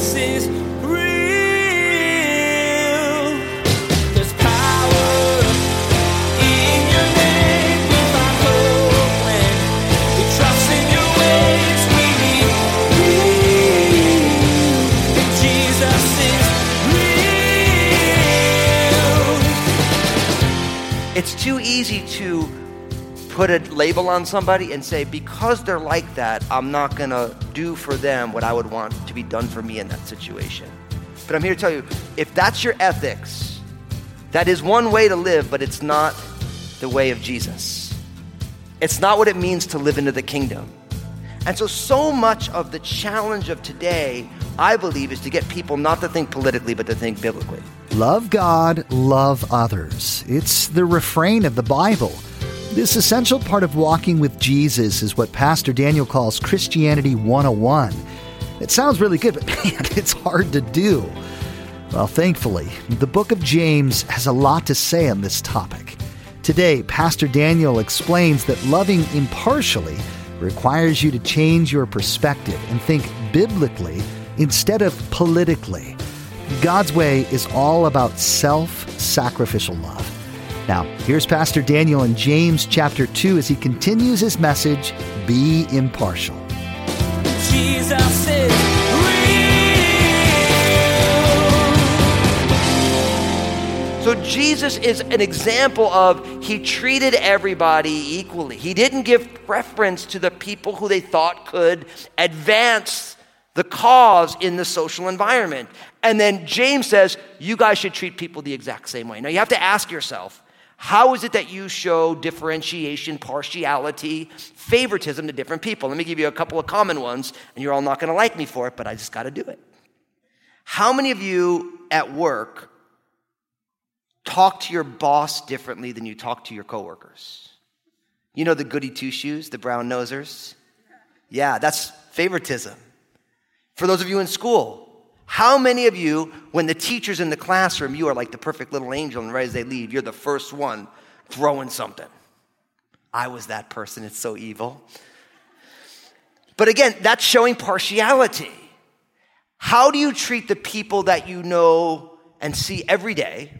Jesus put a label on somebody and say, because they're like that, I'm not going to do for them what I would want to be done for me in that situation. But I'm here to tell you if that's your ethics, that is one way to live, but it's not the way of Jesus. It's not what it means to live into the kingdom. And so, so much of the challenge of today, I believe, is to get people not to think politically, but to think biblically. Love God, love others. It's the refrain of the Bible. This essential part of walking with Jesus is what Pastor Daniel calls Christianity 101. It sounds really good, but man, it's hard to do. Well, thankfully, the book of James has a lot to say on this topic. Today, Pastor Daniel explains that loving impartially requires you to change your perspective and think biblically instead of politically. God's way is all about self sacrificial love. Now, here's Pastor Daniel in James chapter 2 as he continues his message Be impartial. Jesus is real. So Jesus is an example of he treated everybody equally. He didn't give preference to the people who they thought could advance the cause in the social environment. And then James says, you guys should treat people the exact same way. Now you have to ask yourself, how is it that you show differentiation, partiality, favoritism to different people? Let me give you a couple of common ones, and you're all not to like me for it, but I just got to do it. How many of you at work talk to your boss differently than you talk to your coworkers? You know the goody two shoes, the brown nosers? Yeah, that's favoritism. For those of you in school, how many of you, when the teacher's in the classroom, you are like the perfect little angel, and right as they leave, you're the first one throwing something? I was that person. It's so evil. But again, that's showing partiality. How do you treat the people that you know and see every day,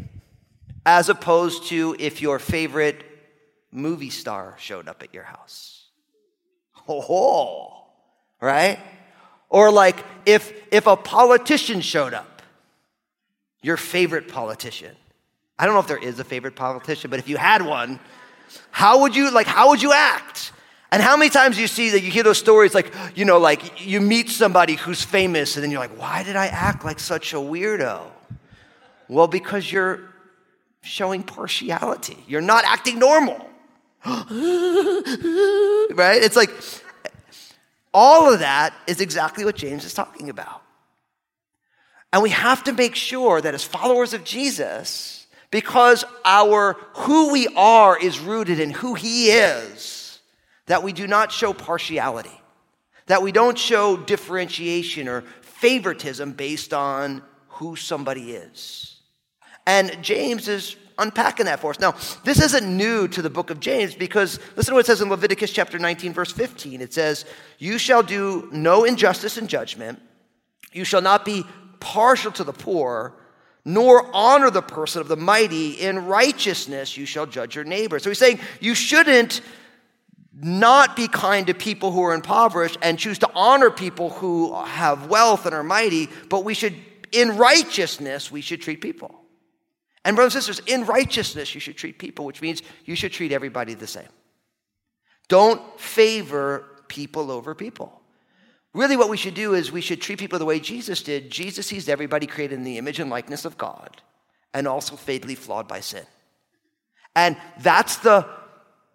as opposed to if your favorite movie star showed up at your house? Oh, right? Or like if if a politician showed up, your favorite politician. I don't know if there is a favorite politician, but if you had one, how would you like how would you act? And how many times do you see that you hear those stories like, you know, like you meet somebody who's famous and then you're like, why did I act like such a weirdo? Well, because you're showing partiality. You're not acting normal. right? It's like all of that is exactly what James is talking about. And we have to make sure that as followers of Jesus, because our who we are is rooted in who he is, that we do not show partiality, that we don't show differentiation or favoritism based on who somebody is. And James is unpacking that for us. Now, this isn't new to the book of James because listen to what it says in Leviticus chapter 19, verse 15. It says, You shall do no injustice in judgment, you shall not be partial to the poor, nor honor the person of the mighty. In righteousness you shall judge your neighbor. So he's saying you shouldn't not be kind to people who are impoverished and choose to honor people who have wealth and are mighty, but we should, in righteousness, we should treat people. And, brothers and sisters, in righteousness, you should treat people, which means you should treat everybody the same. Don't favor people over people. Really, what we should do is we should treat people the way Jesus did. Jesus sees everybody created in the image and likeness of God and also fatally flawed by sin. And that's the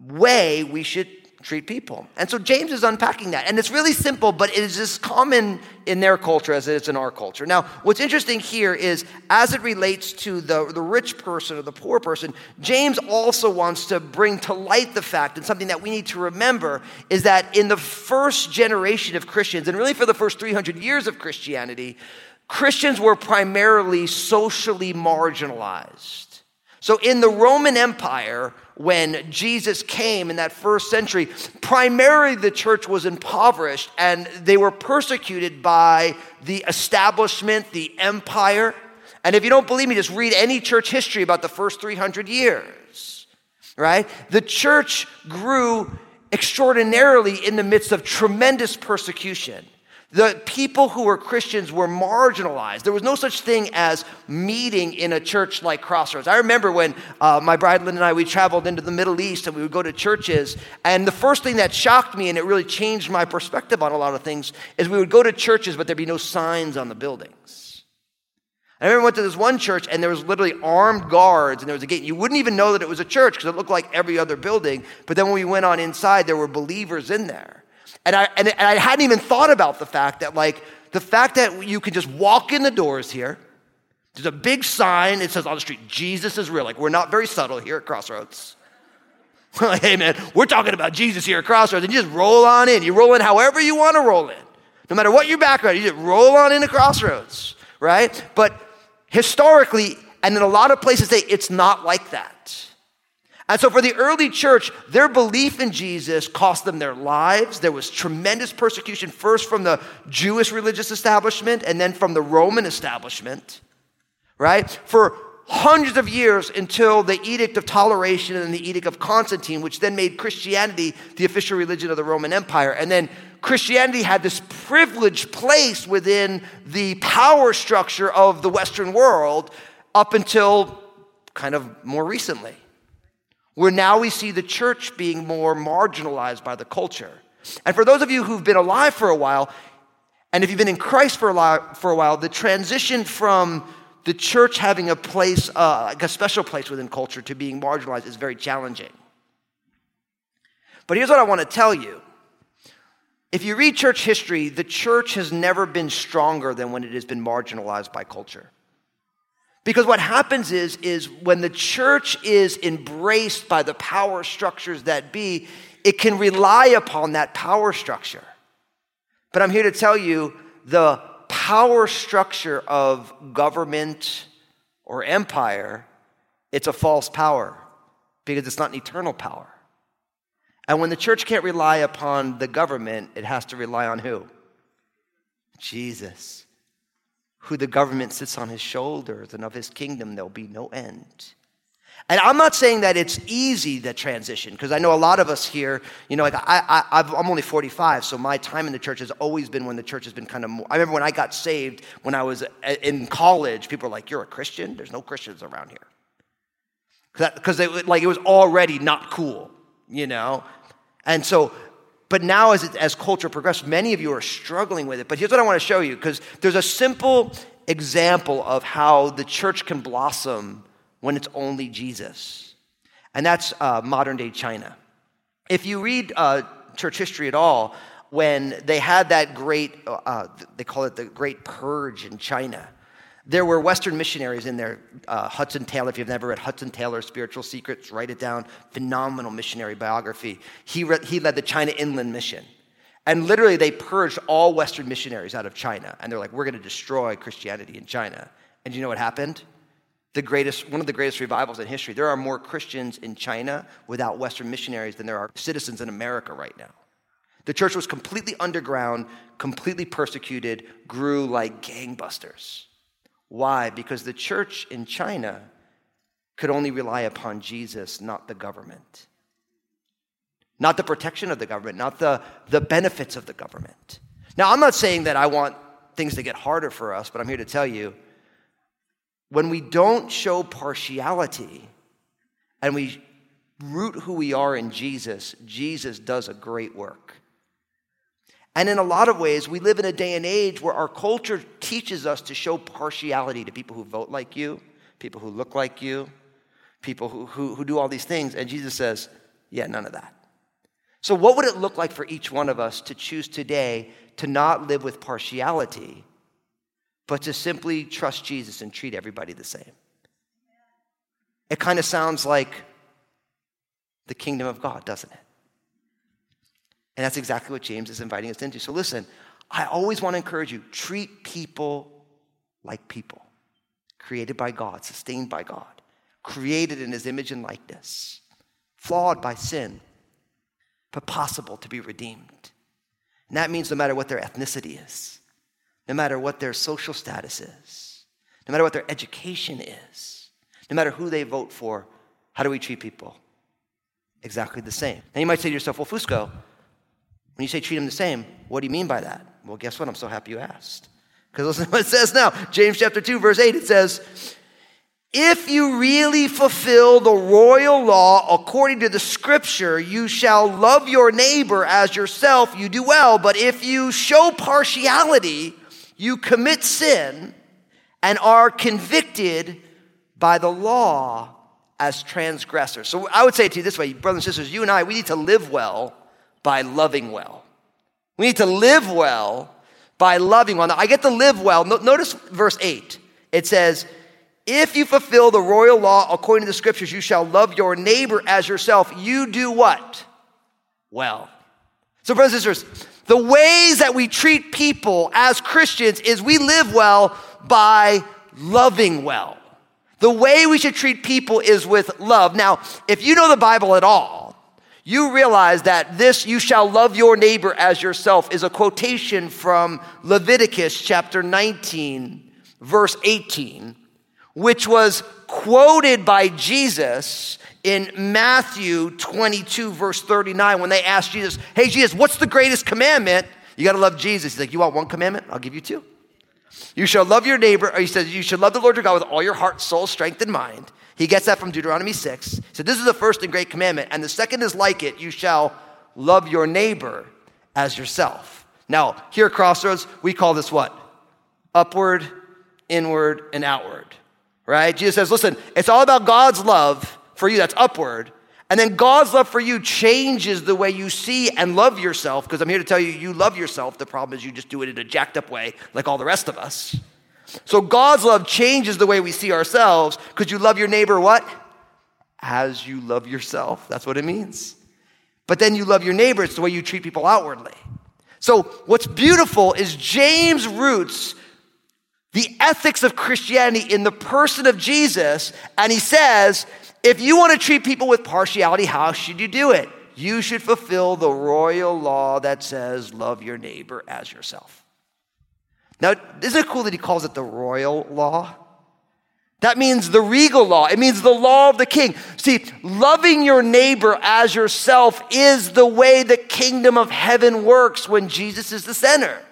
way we should treat people. And so James is unpacking that. And it's really simple, but it is as common in their culture as it is in our culture. Now, what's interesting here is as it relates to the, the rich person or the poor person, James also wants to bring to light the fact, and something that we need to remember, is that in the first generation of Christians, and really for the first 300 years of Christianity, Christians were primarily socially marginalized. So, in the Roman Empire, when Jesus came in that first century, primarily the church was impoverished and they were persecuted by the establishment, the empire. And if you don't believe me, just read any church history about the first 300 years, right? The church grew extraordinarily in the midst of tremendous persecution. The people who were Christians were marginalized. There was no such thing as meeting in a church like Crossroads. I remember when uh, my bride Lynn and I, we traveled into the Middle East and we would go to churches. And the first thing that shocked me, and it really changed my perspective on a lot of things, is we would go to churches, but there'd be no signs on the buildings. I remember we went to this one church and there was literally armed guards and there was a gate. You wouldn't even know that it was a church because it looked like every other building. But then when we went on inside, there were believers in there. And I, and, I hadn't even thought about the fact that, like, the fact that you can just walk in the doors here, there's a big sign, it says on the street, Jesus is real. Like, we're not very subtle here at Crossroads. Hey, man, we're talking about Jesus here at Crossroads. And you just roll on in. You roll in however you want to roll in. No matter what your background, you just roll on into Crossroads, right? But historically, and in a lot of places, they, it's not like that. And so, for the early church, their belief in Jesus cost them their lives. There was tremendous persecution, first from the Jewish religious establishment and then from the Roman establishment, right? For hundreds of years until the Edict of Toleration and the Edict of Constantine, which then made Christianity the official religion of the Roman Empire. And then Christianity had this privileged place within the power structure of the Western world up until kind of more recently where now we see the church being more marginalized by the culture. And for those of you who've been alive for a while, and if you've been in Christ for a while, for a while the transition from the church having a place, uh, like a special place within culture, to being marginalized is very challenging. But here's what I want to tell you. If you read church history, the church has never been stronger than when it has been marginalized by culture. Because what happens is, is when the church is embraced by the power structures that be, it can rely upon that power structure. But I'm here to tell you the power structure of government or empire, it's a false power because it's not an eternal power. And when the church can't rely upon the government, it has to rely on who? Jesus who the government sits on his shoulders, and of his kingdom there'll be no end. And I'm not saying that it's easy, the transition, because I know a lot of us here, you know, like I, I, am only 45, so my time in the church has always been when the church has been kind of more. I remember when I got saved when I was uh, in college, people were like, You're a Christian? There's no Christians around here. Because like, it was already not cool, you know? And so but now, as, it, as culture progresses, many of you are struggling with it. But here's what I want to show you because there's a simple example of how the church can blossom when it's only Jesus. And that's uh, modern day China. If you read uh, church history at all, when they had that great, uh, they call it the Great Purge in China, there were Western missionaries in there. Uh, Hudson Taylor, if you've never read Hudson Taylor's Spiritual Secrets, write it down. Phenomenal missionary biography. He, re- he led the China Inland Mission. And literally, they purged all Western missionaries out of China. And they're like, we're going to destroy Christianity in China. And you know what happened? The greatest, one of the greatest revivals in history. There are more Christians in China without Western missionaries than there are citizens in America right now. The church was completely underground, completely persecuted, grew like gangbusters. Why? Because the church in China could only rely upon Jesus, not the government. Not the protection of the government, not the, the benefits of the government. Now, I'm not saying that I want things to get harder for us, but I'm here to tell you when we don't show partiality and we root who we are in Jesus, Jesus does a great work. And in a lot of ways, we live in a day and age where our culture teaches us to show partiality to people who vote like you, people who look like you, people who, who, who do all these things. And Jesus says, yeah, none of that. So, what would it look like for each one of us to choose today to not live with partiality, but to simply trust Jesus and treat everybody the same? It kind of sounds like the kingdom of God, doesn't it? And that's exactly what James is inviting us into. So listen, I always want to encourage you treat people like people, created by God, sustained by God. created in his image and likeness, flawed by sin, but possible to be redeemed. And that means no matter what their ethnicity is, no matter what their social status is, no matter what their education is, no matter who they vote for, how do we treat people? Exactly the same. Now you might say to yourself, well, Fusco, when you say treat them the same, what do you mean by that? Well, guess what? I'm so happy you asked. Because listen to what it says now. James chapter 2, verse 8, it says, if you really fulfill the royal law according to the scripture, you shall love your neighbor as yourself, you do well. But if you show partiality, you commit sin and are convicted by the law as transgressors. So I would say to you this way, brothers and sisters, you and I, we need to live well by loving well. We need to live well by loving well. Now, I get to live well. Notice verse 8. It says, If you fulfill the royal law according to the scriptures, you shall love your neighbor as yourself. You do what? Well. So, brothers and sisters, the ways that we treat people as Christians is we live well by loving well. The way we should treat people is with love. Now, if you know the Bible at all, you realize that this, you shall love your neighbor as yourself, is a quotation from Leviticus chapter 19, verse 18, which was quoted by Jesus in Matthew 22, verse 39, when they asked Jesus, Hey, Jesus, what's the greatest commandment? You got to love Jesus. He's like, You want one commandment? I'll give you two. You shall love your neighbor, or he says, You should love the Lord your God with all your heart, soul, strength, and mind. He gets that from Deuteronomy 6. So this is the first and great commandment. And the second is like it you shall love your neighbor as yourself. Now, here at Crossroads, we call this what? Upward, inward, and outward. Right? Jesus says, listen, it's all about God's love for you, that's upward. And then God's love for you changes the way you see and love yourself, because I'm here to tell you, you love yourself. The problem is you just do it in a jacked up way, like all the rest of us. So God's love changes the way we see ourselves because you love your neighbor what? As you love yourself. That's what it means. But then you love your neighbor, it's the way you treat people outwardly. So what's beautiful is James roots the ethics of Christianity in the person of Jesus, and he says, if you want to treat people with partiality, how should you do it? You should fulfill the royal law that says, love your neighbor as yourself. Now, isn't it cool that he calls it the royal law? That means the regal law. It means the law of the king. See, loving your neighbor as yourself is the way the kingdom of heaven works when Jesus is the center.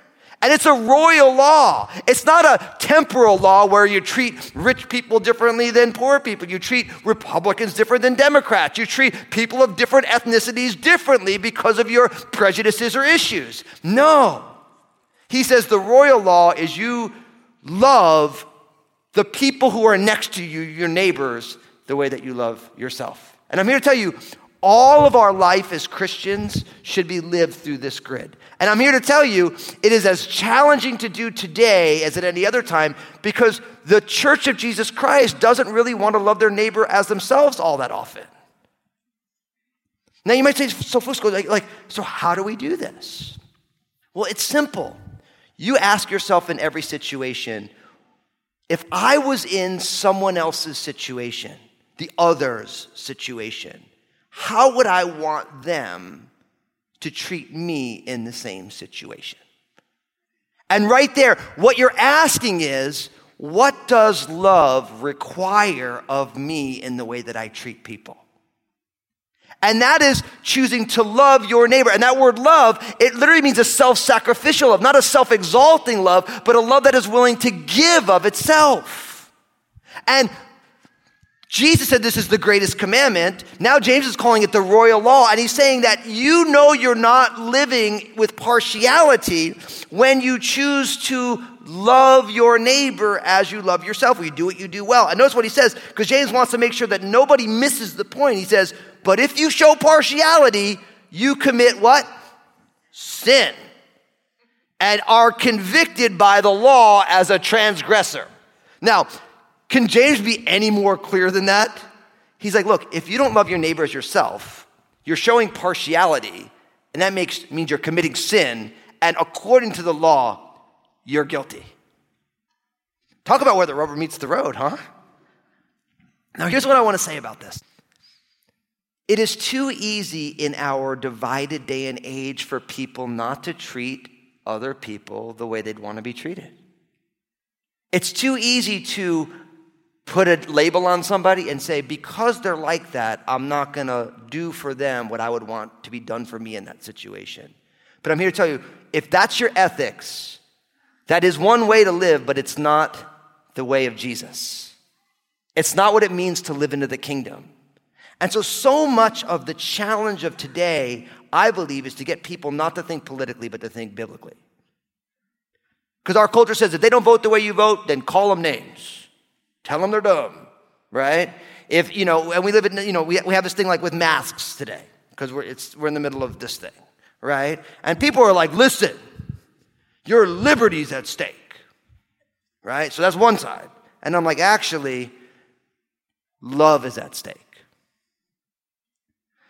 And it's a royal law. It's not a temporal law where you treat rich people differently than poor people. You treat Republicans different than Democrats. You treat people of different ethnicities differently because of your prejudices or issues. No. He says the royal law is you love the people who are next to you, your neighbors, the way that you love yourself. And I'm here to tell you, all of our life as Christians should be lived through this grid. And I'm here to tell you, it is as challenging to do today as at any other time because the church of Jesus Christ doesn't really want to love their neighbor as themselves all that often. Now you might say, so Fusco, like, like so how do we do this? Well, it's simple. You ask yourself in every situation if I was in someone else's situation, the other's situation, how would I want them to treat me in the same situation? And right there, what you're asking is, what does love require of me in the way that I treat people? And that is choosing to love your neighbor. And that word love, it literally means a self sacrificial love, not a self exalting love, but a love that is willing to give of itself. And Jesus said this is the greatest commandment. Now James is calling it the royal law, and he's saying that you know you're not living with partiality when you choose to love your neighbor as you love yourself. You do what you do well. And notice what he says, because James wants to make sure that nobody misses the point. He says, But if you show partiality, you commit what? Sin. And are convicted by the law as a transgressor. Now, can James be any more clear than that? He's like, look, if you don't love your neighbor as yourself, you're showing partiality, and that makes, means you're committing sin, and according to the law, you're guilty. Talk about where the rubber meets the road, huh? Now, here's what I want to say about this. It is too easy in our divided day and age for people not to treat other people the way they'd want to be treated. It's too easy to put a label on somebody and say, because they're like that, I'm not going to do for them what I would want to be done for me in that situation. But I'm here to tell you if that's your ethics, that is one way to live, but it's not the way of Jesus. It's not what it means to live into the kingdom. And so, so much of the challenge of today, I believe, is to get people not to think politically, but to think biblically. Because our culture says if they don't vote the way you vote, then call them names. Tell them they're dumb, right? If, you know, and we live in, you know, we, we have this thing like with masks today, because we're, it's, we're in the middle of this thing, right? And people are like, listen, your liberty's at stake, right? So that's one side. And I'm like, actually, love is at stake.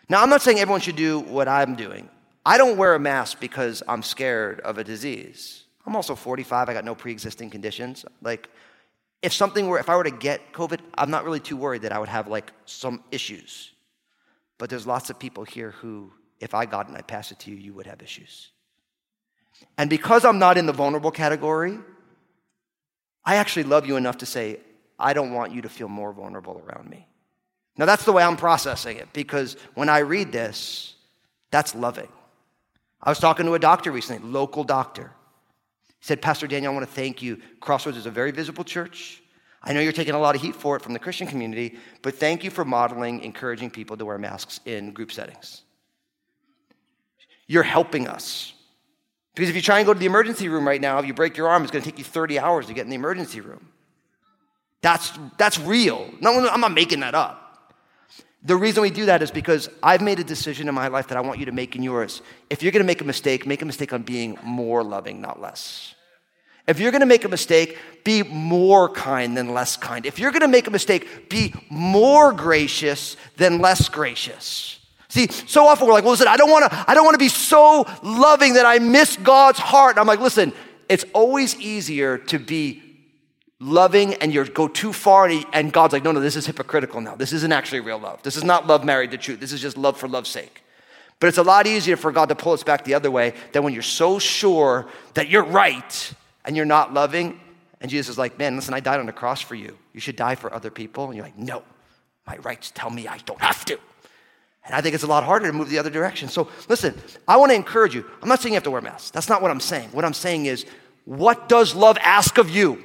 Now, I'm not saying everyone should do what I'm doing. I don't wear a mask because I'm scared of a disease. I'm also 45, I got no pre existing conditions. Like, if something were, if I were to get COVID, I'm not really too worried that I would have like some issues. But there's lots of people here who, if I got it and I passed it to you, you would have issues. And because I'm not in the vulnerable category, I actually love you enough to say, I don't want you to feel more vulnerable around me. Now, that's the way I'm processing it because when I read this, that's loving. I was talking to a doctor recently, local doctor. Said, Pastor Daniel, I want to thank you. Crossroads is a very visible church. I know you're taking a lot of heat for it from the Christian community, but thank you for modeling, encouraging people to wear masks in group settings. You're helping us. Because if you try and go to the emergency room right now, if you break your arm, it's going to take you 30 hours to get in the emergency room. That's, that's real. No, I'm not making that up. The reason we do that is because I've made a decision in my life that I want you to make in yours. If you're going to make a mistake, make a mistake on being more loving, not less. If you're going to make a mistake, be more kind than less kind. If you're going to make a mistake, be more gracious than less gracious. See, so often we're like, well, listen, I don't want to, I don't want to be so loving that I miss God's heart. And I'm like, listen, it's always easier to be loving and you go too far, and God's like, no, no, this is hypocritical now. This isn't actually real love. This is not love married to truth. This is just love for love's sake. But it's a lot easier for God to pull us back the other way than when you're so sure that you're right and you're not loving. And Jesus is like, man, listen, I died on the cross for you. You should die for other people. And you're like, no, my rights tell me I don't have to. And I think it's a lot harder to move the other direction. So listen, I want to encourage you. I'm not saying you have to wear masks. That's not what I'm saying. What I'm saying is, what does love ask of you?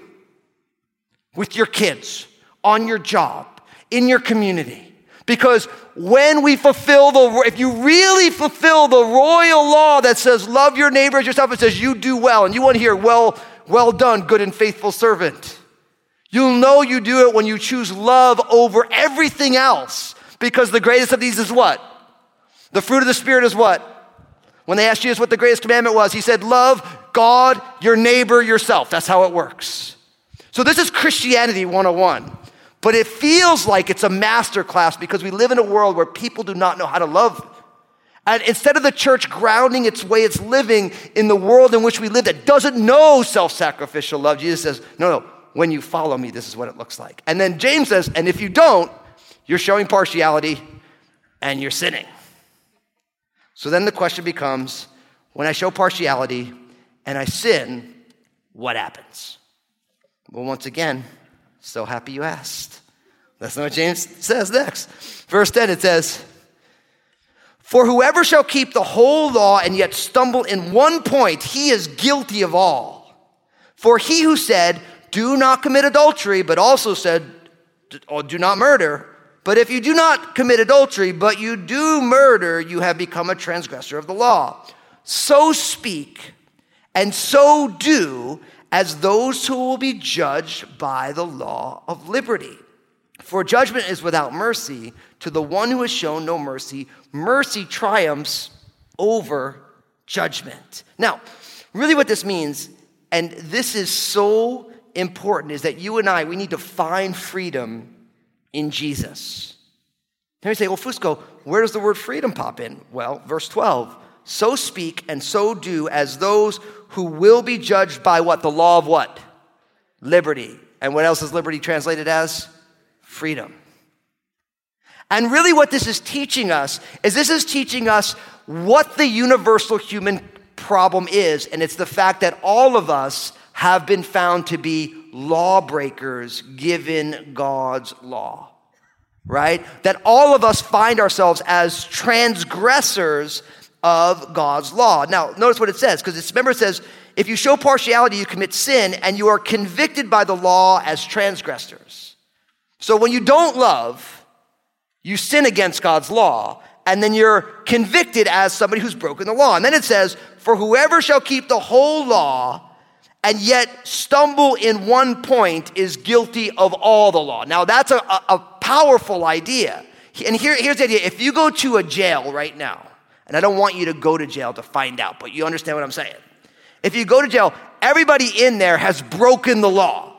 with your kids, on your job, in your community. Because when we fulfill the, if you really fulfill the royal law that says love your neighbor as yourself, it says you do well. And you want to hear, well, well done, good and faithful servant. You'll know you do it when you choose love over everything else. Because the greatest of these is what? The fruit of the Spirit is what? When they asked Jesus what the greatest commandment was, he said, Love God, your neighbor, yourself. That's how it works. So, this is Christianity 101. But it feels like it's a master class because we live in a world where people do not know how to love. And instead of the church grounding its way, it's living in the world in which we live that doesn't know self sacrificial love. Jesus says, No, no, when you follow me, this is what it looks like. And then James says, And if you don't, you're showing partiality and you're sinning. So then the question becomes when I show partiality and I sin, what happens? Well, once again, so happy you asked. That's not what James says next. Verse 10, it says, For whoever shall keep the whole law and yet stumble in one point, he is guilty of all. For he who said, Do not commit adultery, but also said, Do not murder. But if you do not commit adultery, but you do murder, you have become a transgressor of the law. So speak and so do as those who will be judged by the law of liberty. For judgment is without mercy to the one who has shown no mercy. Mercy triumphs over judgment. Now, really, what this means, and this is so important, is that you and I, we need to find freedom in Jesus. Now you say, well, Fusco, where does the word freedom pop in? Well, verse 12 so speak and so do as those who will be judged by what? The law of what? Liberty. And what else is liberty translated as? Freedom. And really, what this is teaching us is this is teaching us what the universal human problem is, and it's the fact that all of us have been found to be lawbreakers given God's law, right? That all of us find ourselves as transgressors of God's law. Now, notice what it says, because remember, it says, if you show partiality, you commit sin, and you are convicted by the law as transgressors. So when you don't love, you sin against God's law, and then you're convicted as somebody who's broken the law. And then it says, For whoever shall keep the whole law and yet stumble in one point is guilty of all the law. Now, that's a, a, a powerful idea. And here, here's the idea if you go to a jail right now, and I don't want you to go to jail to find out, but you understand what I'm saying. If you go to jail, everybody in there has broken the law.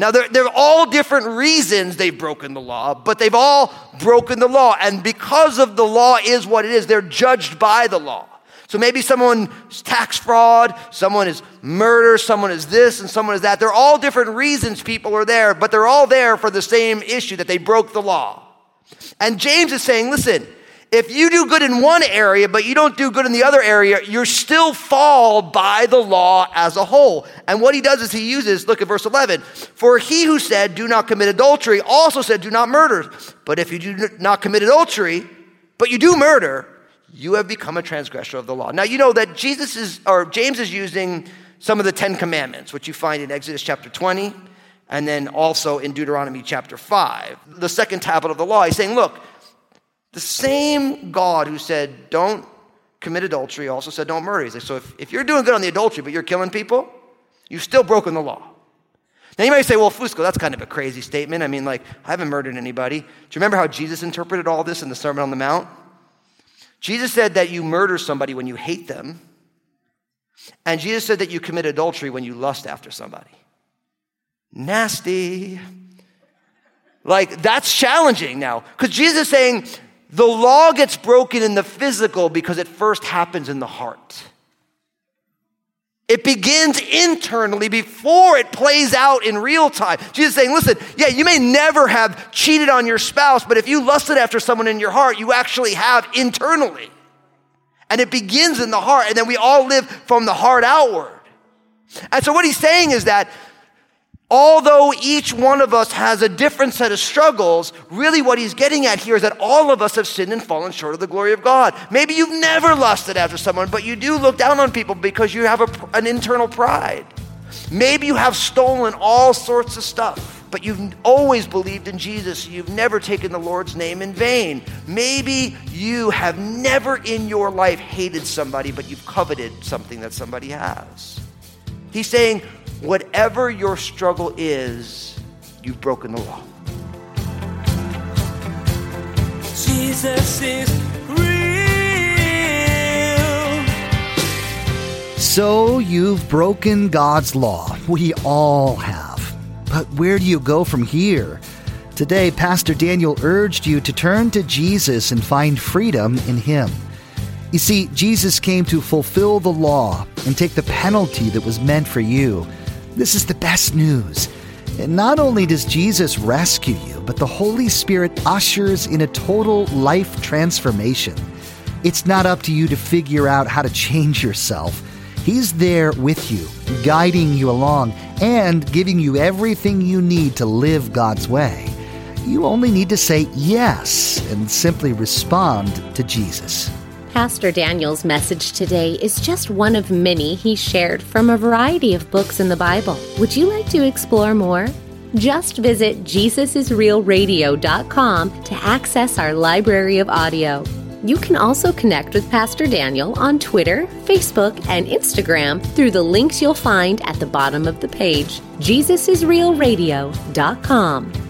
Now, they're, they're all different reasons they've broken the law, but they've all broken the law. And because of the law is what it is, they're judged by the law. So maybe someone is tax fraud, someone is murder, someone is this, and someone is that. They're all different reasons people are there, but they're all there for the same issue that they broke the law. And James is saying, listen, if you do good in one area, but you don't do good in the other area, you're still fall by the law as a whole. And what he does is he uses, look at verse 11. For he who said, do not commit adultery, also said, do not murder. But if you do not commit adultery, but you do murder, you have become a transgressor of the law. Now, you know that Jesus is, or James is using some of the Ten Commandments, which you find in Exodus chapter 20, and then also in Deuteronomy chapter 5, the second tablet of the law. He's saying, look, the same God who said, don't commit adultery, also said, don't murder. He's like, so if, if you're doing good on the adultery, but you're killing people, you've still broken the law. Now you might say, well, Fusco, that's kind of a crazy statement. I mean, like, I haven't murdered anybody. Do you remember how Jesus interpreted all this in the Sermon on the Mount? Jesus said that you murder somebody when you hate them. And Jesus said that you commit adultery when you lust after somebody. Nasty. Like, that's challenging now. Because Jesus is saying the law gets broken in the physical because it first happens in the heart. It begins internally before it plays out in real time. Jesus is saying, listen, yeah, you may never have cheated on your spouse, but if you lusted after someone in your heart, you actually have internally. And it begins in the heart, and then we all live from the heart outward. And so what he's saying is that although each one of us has a different set of struggles, really what he's getting at here is that all of us have sinned and fallen short of the glory of God. Maybe you've never lusted after someone, but you do look down on people because you have a, an internal pride. Maybe you have stolen all sorts of stuff, but you've always believed in Jesus. You've never taken the Lord's name in vain. Maybe you have never in your life hated somebody, but you've coveted something that somebody has. He's saying, whatever your struggle is, you've broken the law. Jesus is real. So you've broken God's law. We all have. But where do you go from here? Today, Pastor Daniel urged you to turn to Jesus and find freedom in Him. You see, Jesus came to fulfill the law and take the penalty that was meant for you. This is the best news. Not only does Jesus rescue you, but the Holy Spirit ushers in a total life transformation. It's not up to you to figure out how to change yourself. He's there with you, guiding you along, and giving you everything you need to live God's way. You only need to say yes and simply respond to Jesus. Pastor Daniel's message today is just one of many he shared from a variety of books in the Bible. Would you like to explore more? Just visit JesusIsRealRadio.com to access our library of audio. You can also connect with Pastor Daniel on Twitter, Facebook, and Instagram through the links you'll find at the bottom of the page. JesusIsRealRadio.com.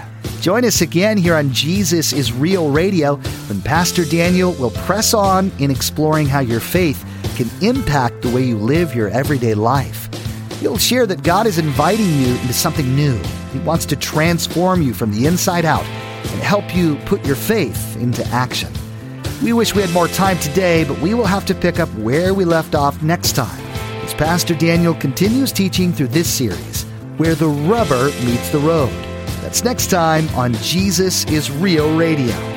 Join us again here on Jesus is Real Radio when Pastor Daniel will press on in exploring how your faith can impact the way you live your everyday life. You'll share that God is inviting you into something new. He wants to transform you from the inside out and help you put your faith into action. We wish we had more time today, but we will have to pick up where we left off next time as Pastor Daniel continues teaching through this series, Where the Rubber Meets the Road. That's next time on Jesus is Real Radio.